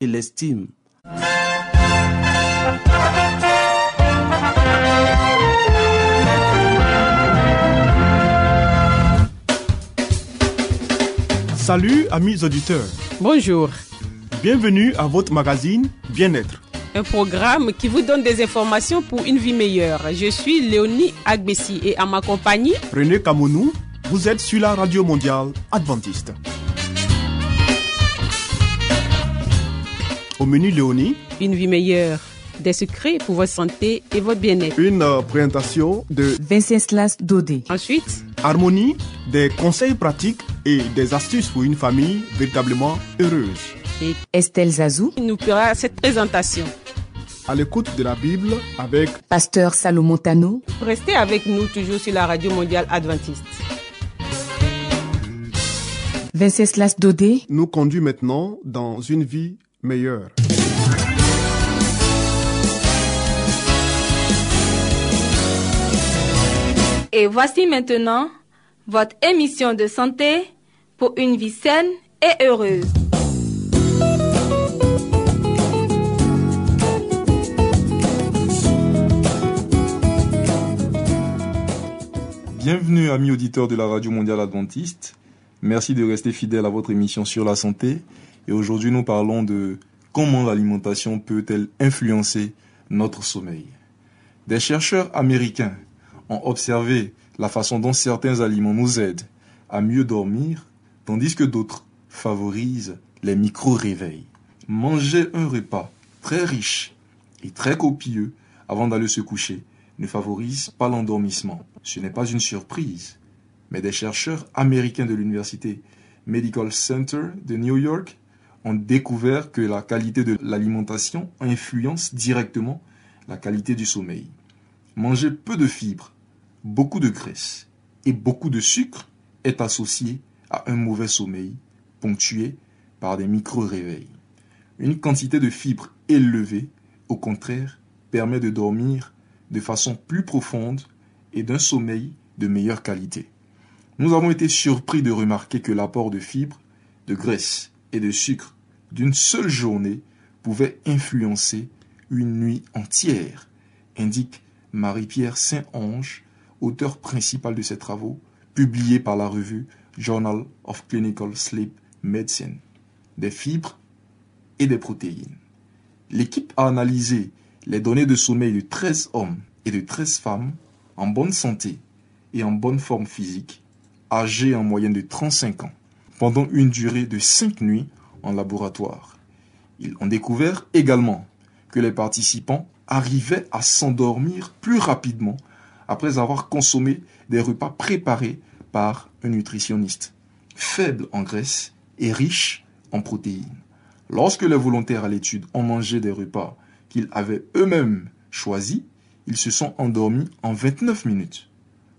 et l'estime. Salut amis auditeurs. Bonjour. Bienvenue à votre magazine Bien-être. Un programme qui vous donne des informations pour une vie meilleure. Je suis Léonie Agbessi et à ma compagnie, René Kamounou, vous êtes sur la radio mondiale adventiste. Au menu Léonie, une vie meilleure. Des secrets pour votre santé et votre bien-être. une euh, présentation de Venceslas Dodé. Ensuite, Harmonie, des conseils pratiques et des astuces pour une famille véritablement heureuse. Estelle Zazou, il nous fera cette présentation. À l'écoute de la Bible avec Pasteur Salomon Tano, Restez avec nous toujours sur la radio mondiale adventiste. Venceslas Dodé, nous conduit maintenant dans une vie meilleure. Et voici maintenant votre émission de santé pour une vie saine et heureuse. Bienvenue amis auditeurs de la Radio Mondiale Adventiste. Merci de rester fidèles à votre émission sur la santé. Et aujourd'hui nous parlons de comment l'alimentation peut-elle influencer notre sommeil. Des chercheurs américains ont observé la façon dont certains aliments nous aident à mieux dormir, tandis que d'autres favorisent les micro-réveils. Manger un repas très riche et très copieux avant d'aller se coucher ne favorise pas l'endormissement. Ce n'est pas une surprise, mais des chercheurs américains de l'université Medical Center de New York ont découvert que la qualité de l'alimentation influence directement la qualité du sommeil. Manger peu de fibres, beaucoup de graisse et beaucoup de sucre est associé à un mauvais sommeil ponctué par des micro-réveils. Une quantité de fibres élevée, au contraire, permet de dormir de façon plus profonde et d'un sommeil de meilleure qualité. Nous avons été surpris de remarquer que l'apport de fibres, de graisse et de sucre d'une seule journée pouvait influencer une nuit entière, indique Marie-Pierre Saint-Onge, auteur principal de ces travaux, publiés par la revue Journal of Clinical Sleep Medicine. Des fibres et des protéines. L'équipe a analysé les données de sommeil de 13 hommes et de 13 femmes en bonne santé et en bonne forme physique, âgés en moyenne de 35 ans, pendant une durée de 5 nuits laboratoire. Ils ont découvert également que les participants arrivaient à s'endormir plus rapidement après avoir consommé des repas préparés par un nutritionniste, faible en graisse et riche en protéines. Lorsque les volontaires à l'étude ont mangé des repas qu'ils avaient eux-mêmes choisis, ils se sont endormis en 29 minutes,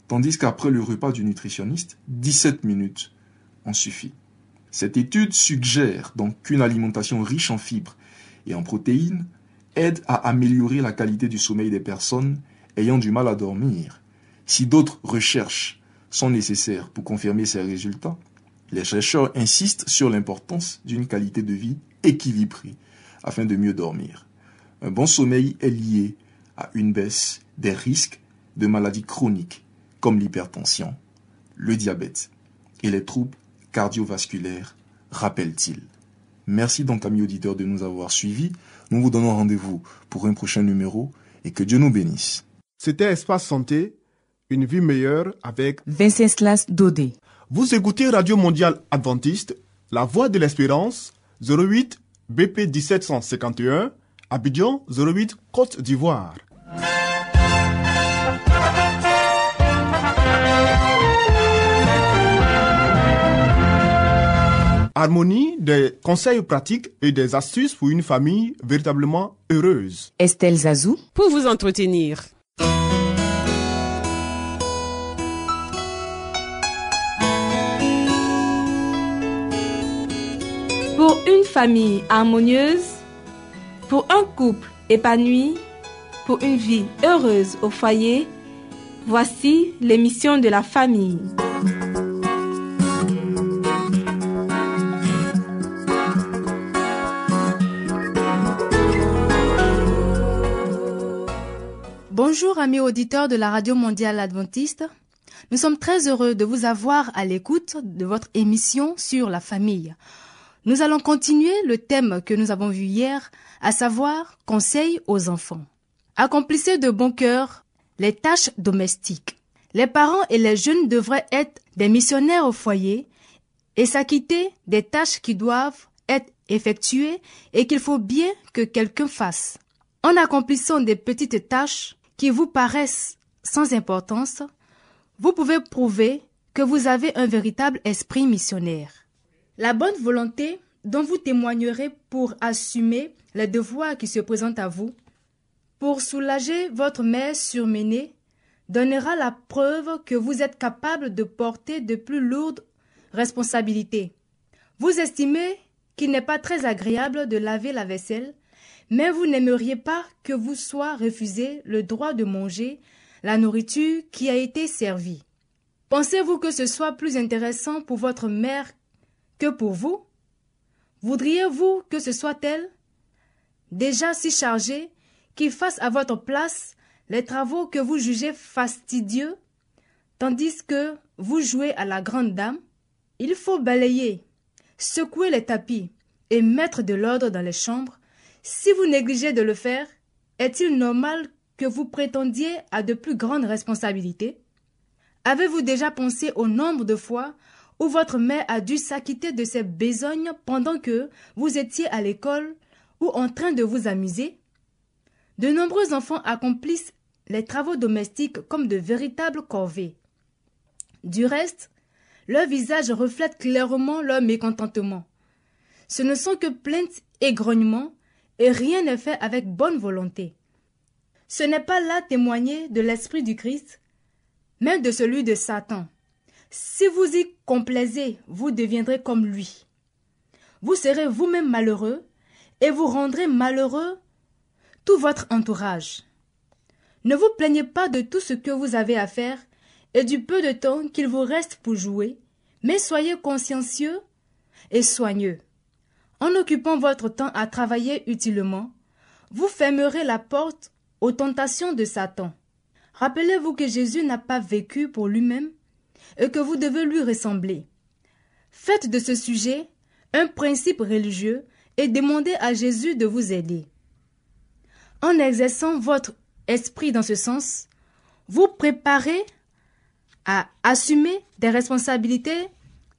tandis qu'après le repas du nutritionniste, 17 minutes ont suffi. Cette étude suggère donc qu'une alimentation riche en fibres et en protéines aide à améliorer la qualité du sommeil des personnes ayant du mal à dormir. Si d'autres recherches sont nécessaires pour confirmer ces résultats, les chercheurs insistent sur l'importance d'une qualité de vie équilibrée afin de mieux dormir. Un bon sommeil est lié à une baisse des risques de maladies chroniques comme l'hypertension, le diabète et les troubles cardiovasculaires, rappelle-t-il. Merci donc amis auditeurs de nous avoir suivis. Nous vous donnons rendez-vous pour un prochain numéro et que Dieu nous bénisse. C'était Espace Santé, une vie meilleure avec... Venceslas Dodé. Vous écoutez Radio Mondiale Adventiste, La Voix de l'Espérance, 08 BP 1751, Abidjan 08 Côte d'Ivoire. Harmonie, des conseils pratiques et des astuces pour une famille véritablement heureuse. Estelle Zazou, Pour vous entretenir. Pour une famille harmonieuse, pour un couple épanoui, pour une vie heureuse au foyer, voici l'émission de la famille. Bonjour amis auditeurs de la Radio mondiale adventiste. Nous sommes très heureux de vous avoir à l'écoute de votre émission sur la famille. Nous allons continuer le thème que nous avons vu hier, à savoir conseil aux enfants. Accomplissez de bon cœur les tâches domestiques. Les parents et les jeunes devraient être des missionnaires au foyer et s'acquitter des tâches qui doivent être effectuées et qu'il faut bien que quelqu'un fasse. En accomplissant des petites tâches qui vous paraissent sans importance, vous pouvez prouver que vous avez un véritable esprit missionnaire. La bonne volonté dont vous témoignerez pour assumer les devoirs qui se présentent à vous, pour soulager votre mère surmenée, donnera la preuve que vous êtes capable de porter de plus lourdes responsabilités. Vous estimez qu'il n'est pas très agréable de laver la vaisselle, mais vous n'aimeriez pas que vous soit refusé le droit de manger la nourriture qui a été servie. Pensez-vous que ce soit plus intéressant pour votre mère que pour vous? Voudriez-vous que ce soit elle, déjà si chargée, qui fasse à votre place les travaux que vous jugez fastidieux, tandis que vous jouez à la grande dame? Il faut balayer, secouer les tapis et mettre de l'ordre dans les chambres. Si vous négligez de le faire, est-il normal que vous prétendiez à de plus grandes responsabilités? Avez-vous déjà pensé au nombre de fois où votre mère a dû s'acquitter de ses besognes pendant que vous étiez à l'école ou en train de vous amuser? De nombreux enfants accomplissent les travaux domestiques comme de véritables corvées. Du reste, leur visage reflète clairement leur mécontentement. Ce ne sont que plaintes et grognements, et rien n'est fait avec bonne volonté. Ce n'est pas là témoigner de l'Esprit du Christ, mais de celui de Satan. Si vous y complaisez, vous deviendrez comme lui. Vous serez vous-même malheureux et vous rendrez malheureux tout votre entourage. Ne vous plaignez pas de tout ce que vous avez à faire et du peu de temps qu'il vous reste pour jouer, mais soyez consciencieux et soigneux. En occupant votre temps à travailler utilement, vous fermerez la porte aux tentations de Satan. Rappelez-vous que Jésus n'a pas vécu pour lui-même et que vous devez lui ressembler. Faites de ce sujet un principe religieux et demandez à Jésus de vous aider. En exerçant votre esprit dans ce sens, vous préparez à assumer des responsabilités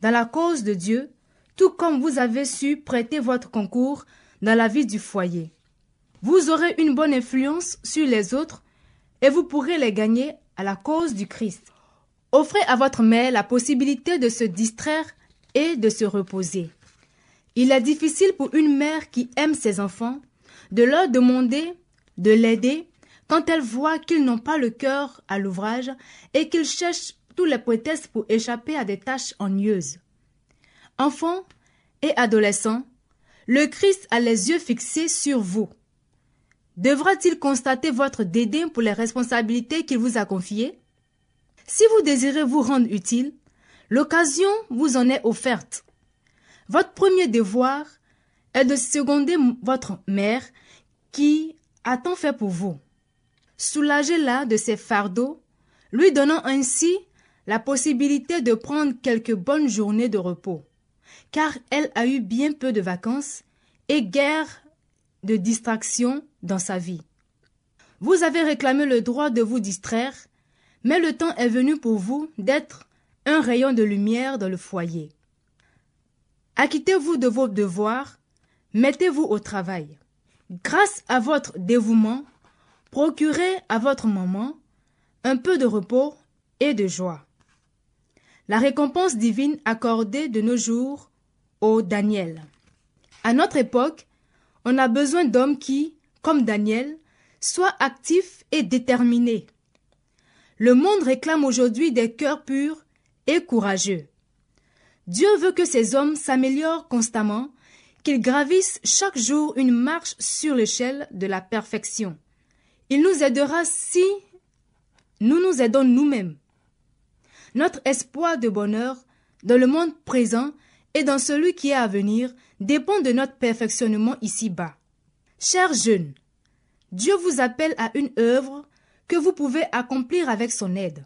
dans la cause de Dieu, tout comme vous avez su prêter votre concours dans la vie du foyer. Vous aurez une bonne influence sur les autres et vous pourrez les gagner à la cause du Christ. Offrez à votre mère la possibilité de se distraire et de se reposer. Il est difficile pour une mère qui aime ses enfants de leur demander de l'aider quand elle voit qu'ils n'ont pas le cœur à l'ouvrage et qu'ils cherchent tous les prétextes pour échapper à des tâches ennuyeuses. Enfants et adolescents, le Christ a les yeux fixés sur vous. Devra-t-il constater votre dédain pour les responsabilités qu'il vous a confiées? Si vous désirez vous rendre utile, l'occasion vous en est offerte. Votre premier devoir est de seconder votre mère qui a tant fait pour vous. Soulagez-la de ses fardeaux, lui donnant ainsi la possibilité de prendre quelques bonnes journées de repos, car elle a eu bien peu de vacances et guère de distractions dans sa vie. Vous avez réclamé le droit de vous distraire, mais le temps est venu pour vous d'être un rayon de lumière dans le foyer. Acquittez-vous de vos devoirs, mettez-vous au travail. Grâce à votre dévouement, procurez à votre maman un peu de repos et de joie. La récompense divine accordée de nos jours au Daniel. À notre époque, on a besoin d'hommes qui, comme Daniel, soient actifs et déterminés. Le monde réclame aujourd'hui des cœurs purs et courageux. Dieu veut que ces hommes s'améliorent constamment, qu'ils gravissent chaque jour une marche sur l'échelle de la perfection. Il nous aidera si nous nous aidons nous-mêmes. Notre espoir de bonheur dans le monde présent et dans celui qui est à venir dépend de notre perfectionnement ici-bas. Chers jeunes, Dieu vous appelle à une œuvre que vous pouvez accomplir avec son aide.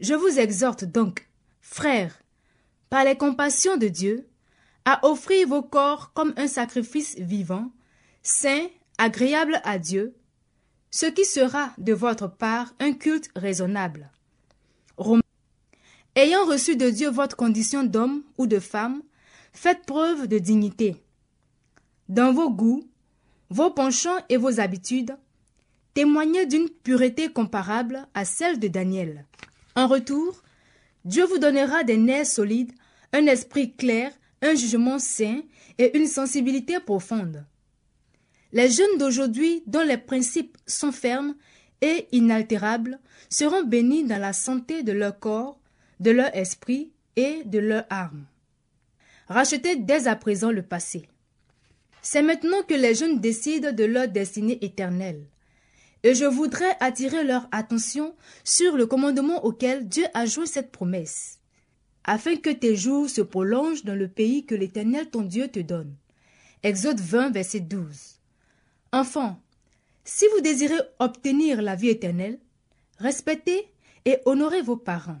Je vous exhorte donc, frères, par les compassions de Dieu, à offrir vos corps comme un sacrifice vivant, saint, agréable à Dieu, ce qui sera de votre part un culte raisonnable. Ayant reçu de Dieu votre condition d'homme ou de femme, faites preuve de dignité. Dans vos goûts, vos penchants et vos habitudes, témoignez d'une pureté comparable à celle de Daniel. En retour, Dieu vous donnera des nerfs solides, un esprit clair, un jugement sain et une sensibilité profonde. Les jeunes d'aujourd'hui, dont les principes sont fermes et inaltérables, seront bénis dans la santé de leur corps, de leur esprit et de leur âme. Rachetez dès à présent le passé. C'est maintenant que les jeunes décident de leur destinée éternelle. Et je voudrais attirer leur attention sur le commandement auquel Dieu a joué cette promesse, afin que tes jours se prolongent dans le pays que l'Éternel ton Dieu te donne. Exode 20, verset 12. Enfants, si vous désirez obtenir la vie éternelle, respectez et honorez vos parents.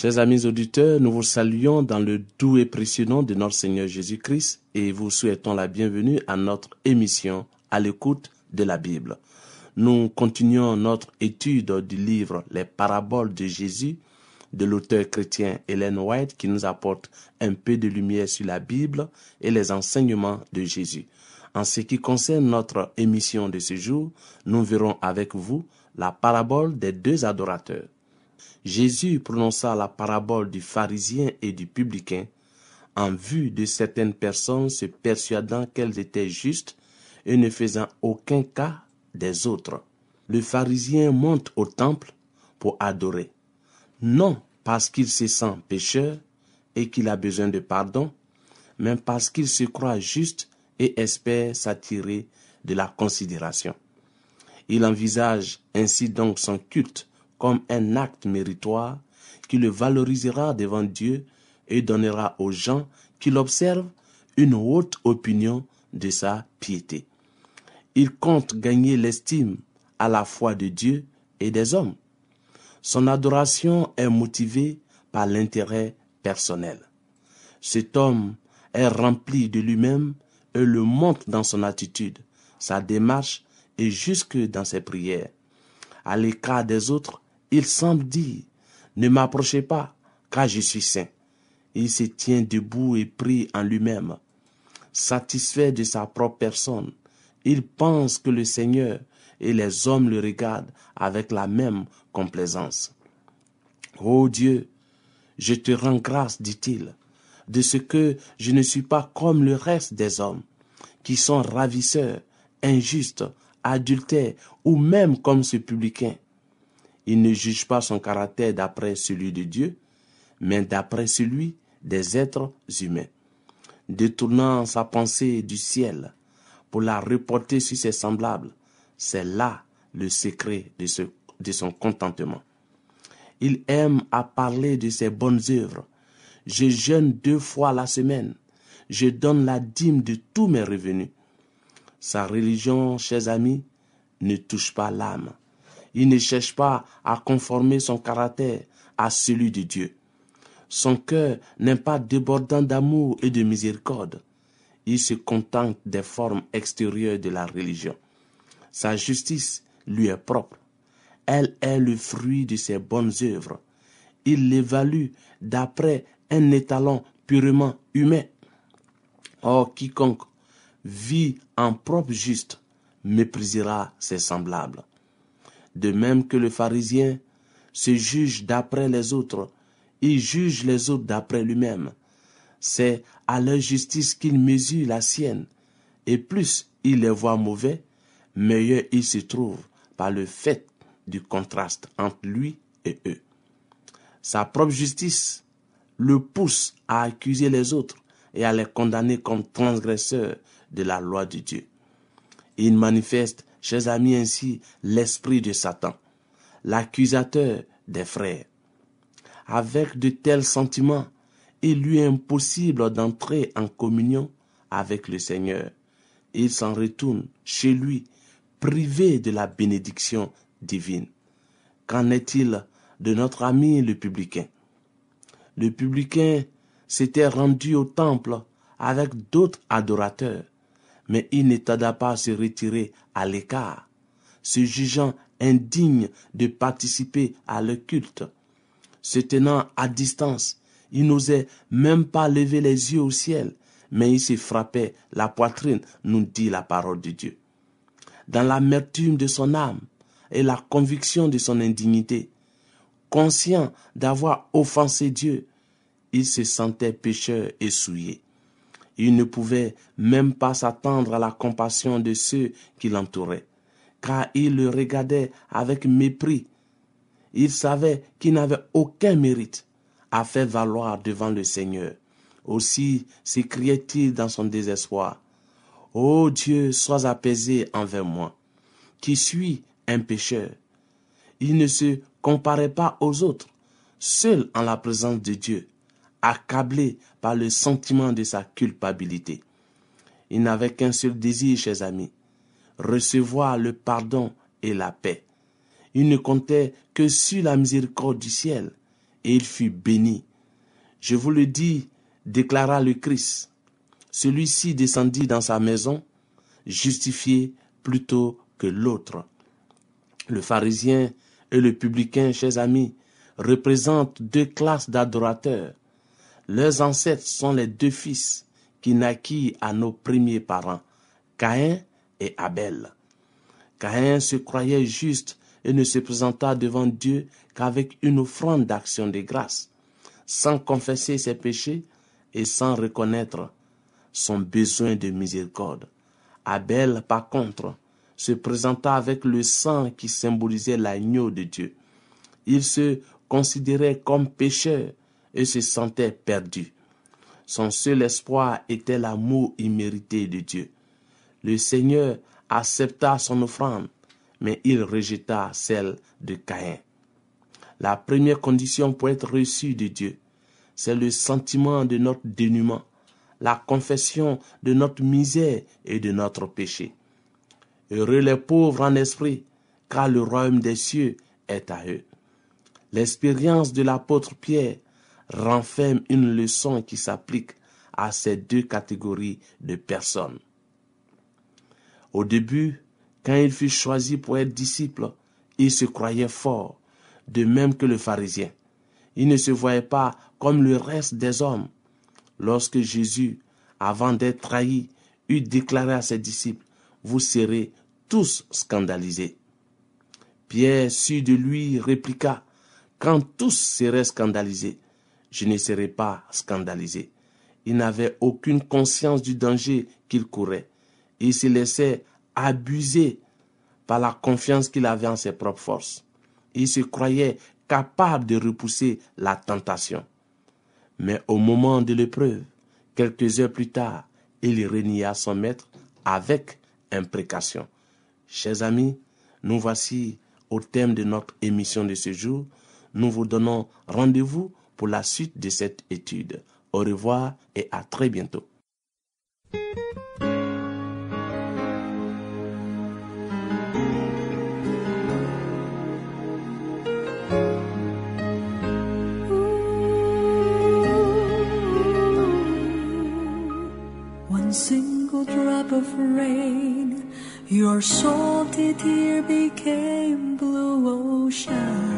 Chers amis auditeurs, nous vous saluons dans le doux et précieux nom de notre Seigneur Jésus-Christ et vous souhaitons la bienvenue à notre émission à l'écoute de la Bible. Nous continuons notre étude du livre Les paraboles de Jésus de l'auteur chrétien Helen White qui nous apporte un peu de lumière sur la Bible et les enseignements de Jésus. En ce qui concerne notre émission de ce jour, nous verrons avec vous la parabole des deux adorateurs. Jésus prononça la parabole du pharisien et du publicain en vue de certaines personnes se persuadant qu'elles étaient justes et ne faisant aucun cas des autres. Le pharisien monte au temple pour adorer, non parce qu'il se sent pécheur et qu'il a besoin de pardon, mais parce qu'il se croit juste et espère s'attirer de la considération. Il envisage ainsi donc son culte comme un acte méritoire qui le valorisera devant Dieu et donnera aux gens qui l'observent une haute opinion de sa piété. Il compte gagner l'estime à la fois de Dieu et des hommes. Son adoration est motivée par l'intérêt personnel. Cet homme est rempli de lui-même et le montre dans son attitude, sa démarche et jusque dans ses prières. À l'écart des autres, il semble dire Ne m'approchez pas, car je suis saint. Il se tient debout et prie en lui-même. Satisfait de sa propre personne, il pense que le Seigneur et les hommes le regardent avec la même complaisance. Ô Dieu, je te rends grâce, dit-il, de ce que je ne suis pas comme le reste des hommes, qui sont ravisseurs, injustes, adultères, ou même comme ce publicain. Il ne juge pas son caractère d'après celui de Dieu, mais d'après celui des êtres humains. Détournant sa pensée du ciel pour la reporter sur ses semblables, c'est là le secret de, son contentement. Il aime à parler de ses bonnes œuvres. Je jeûne deux fois la semaine. Je donne la dîme de tous mes revenus. Sa religion, chers amis, ne touche pas l'âme. Il ne cherche pas à conformer son caractère à celui de Dieu. Son cœur n'est pas débordant d'amour et de miséricorde. il se contente des formes extérieures de la religion. Sa justice lui est propre. Elle est le fruit de ses bonnes œuvres. Il l'évalue d'après un étalon purement humain. Or, quiconque vit en propre juste méprisera ses semblables. De même que le pharisien se juge d'après les autres, il juge les autres d'après lui-même. C'est à leur justice qu'il mesure la sienne, et plus il les voit mauvais, meilleur il se trouve par le fait du contraste entre lui et eux. Sa propre justice le pousse à accuser les autres et à les condamner comme transgresseurs de la loi de Dieu. Il manifeste, chers amis, ainsi l'esprit de Satan, l'accusateur des frères. Avec de tels sentiments, il lui est impossible d'entrer en communion avec le Seigneur. Il s'en retourne chez lui, privé de la bénédiction divine. Qu'en est-il de notre ami le publicain? Le publicain s'était rendu au temple avec d'autres adorateurs, mais il ne tarda pas à se retirer à l'écart, se jugeant indigne de participer à leur culte. Se tenant à distance, il n'osait même pas lever les yeux au ciel, mais il se frappait la poitrine, nous dit la parole de Dieu. Dans l'amertume de son âme et la conviction de son indignité, conscient d'avoir offensé Dieu, il se sentait pécheur et souillé. Il ne pouvait même pas s'attendre à la compassion de ceux qui l'entouraient, car il le regardait avec mépris. Il savait qu'il n'avait aucun mérite à faire valoir devant le Seigneur. Aussi s'écriait-il dans son désespoir. Ô Dieu, sois apaisé envers moi, qui suis un pécheur. Il ne se comparait pas aux autres, seul en la présence de Dieu, accablé par le sentiment de sa culpabilité. Il n'avait qu'un seul désir, chers amis, recevoir le pardon et la paix. Il ne comptait que sur la miséricorde du ciel, et il fut béni. Je vous le dis, déclara le Christ. Celui-ci descendit dans sa maison, justifié plutôt que l'autre. Le pharisien et le publicain, chers amis, représentent deux classes d'adorateurs. Leurs ancêtres sont les deux fils qui naquirent à nos premiers parents, Caïn et Abel. Caïn se croyait juste et ne se présenta devant Dieu qu'avec une offrande d'action de grâce, sans confesser ses péchés et sans reconnaître son besoin de miséricorde. Abel, par contre, se présenta avec le sang qui symbolisait l'agneau de Dieu. Il se considérait comme pécheur et se sentait perdu. Son seul espoir était l'amour immérité de Dieu. Le Seigneur accepta son offrande, mais il rejeta celle de Caïn. La première condition pour être reçu de Dieu, c'est le sentiment de notre dénuement, la confession de notre misère et de notre péché. Heureux les pauvres en esprit, car le royaume des cieux est à eux. L'expérience de l'apôtre Pierre renferme une leçon qui s'applique à ces deux catégories de personnes. Au début, quand il fut choisi pour être disciple, il se croyait fort, de même que le pharisien. Il ne se voyait pas comme le reste des hommes. Lorsque Jésus, avant d'être trahi, eut déclaré à ses disciples, Vous serez tous scandalisés. Pierre, su de lui, répliqua, Quand tous seraient scandalisés, je ne serais pas scandalisé. Il n'avait aucune conscience du danger qu'il courait. Il se laissait abuser par la confiance qu'il avait en ses propres forces. Il se croyait capable de repousser la tentation. Mais au moment de l'épreuve, quelques heures plus tard, il renia son maître avec imprécation. Chers amis, nous voici au thème de notre émission de ce jour. Nous vous donnons rendez-vous pour la suite de cette étude. Au revoir et à très bientôt. 云 of rain. Your salty tear became blue oceans.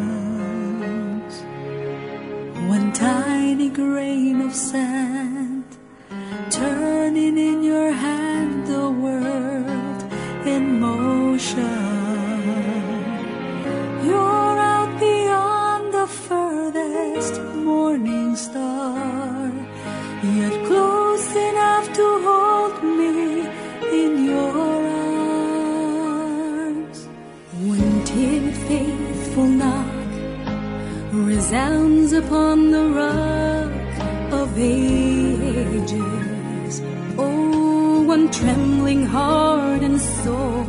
Tiny grain of sand, turning in your hand the world in motion. You're out beyond the furthest morning star, yet close enough to hold me in your arms. When faithful knock resounds upon the rock of ages. Oh, one trembling heart and soul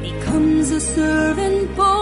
becomes a servant bold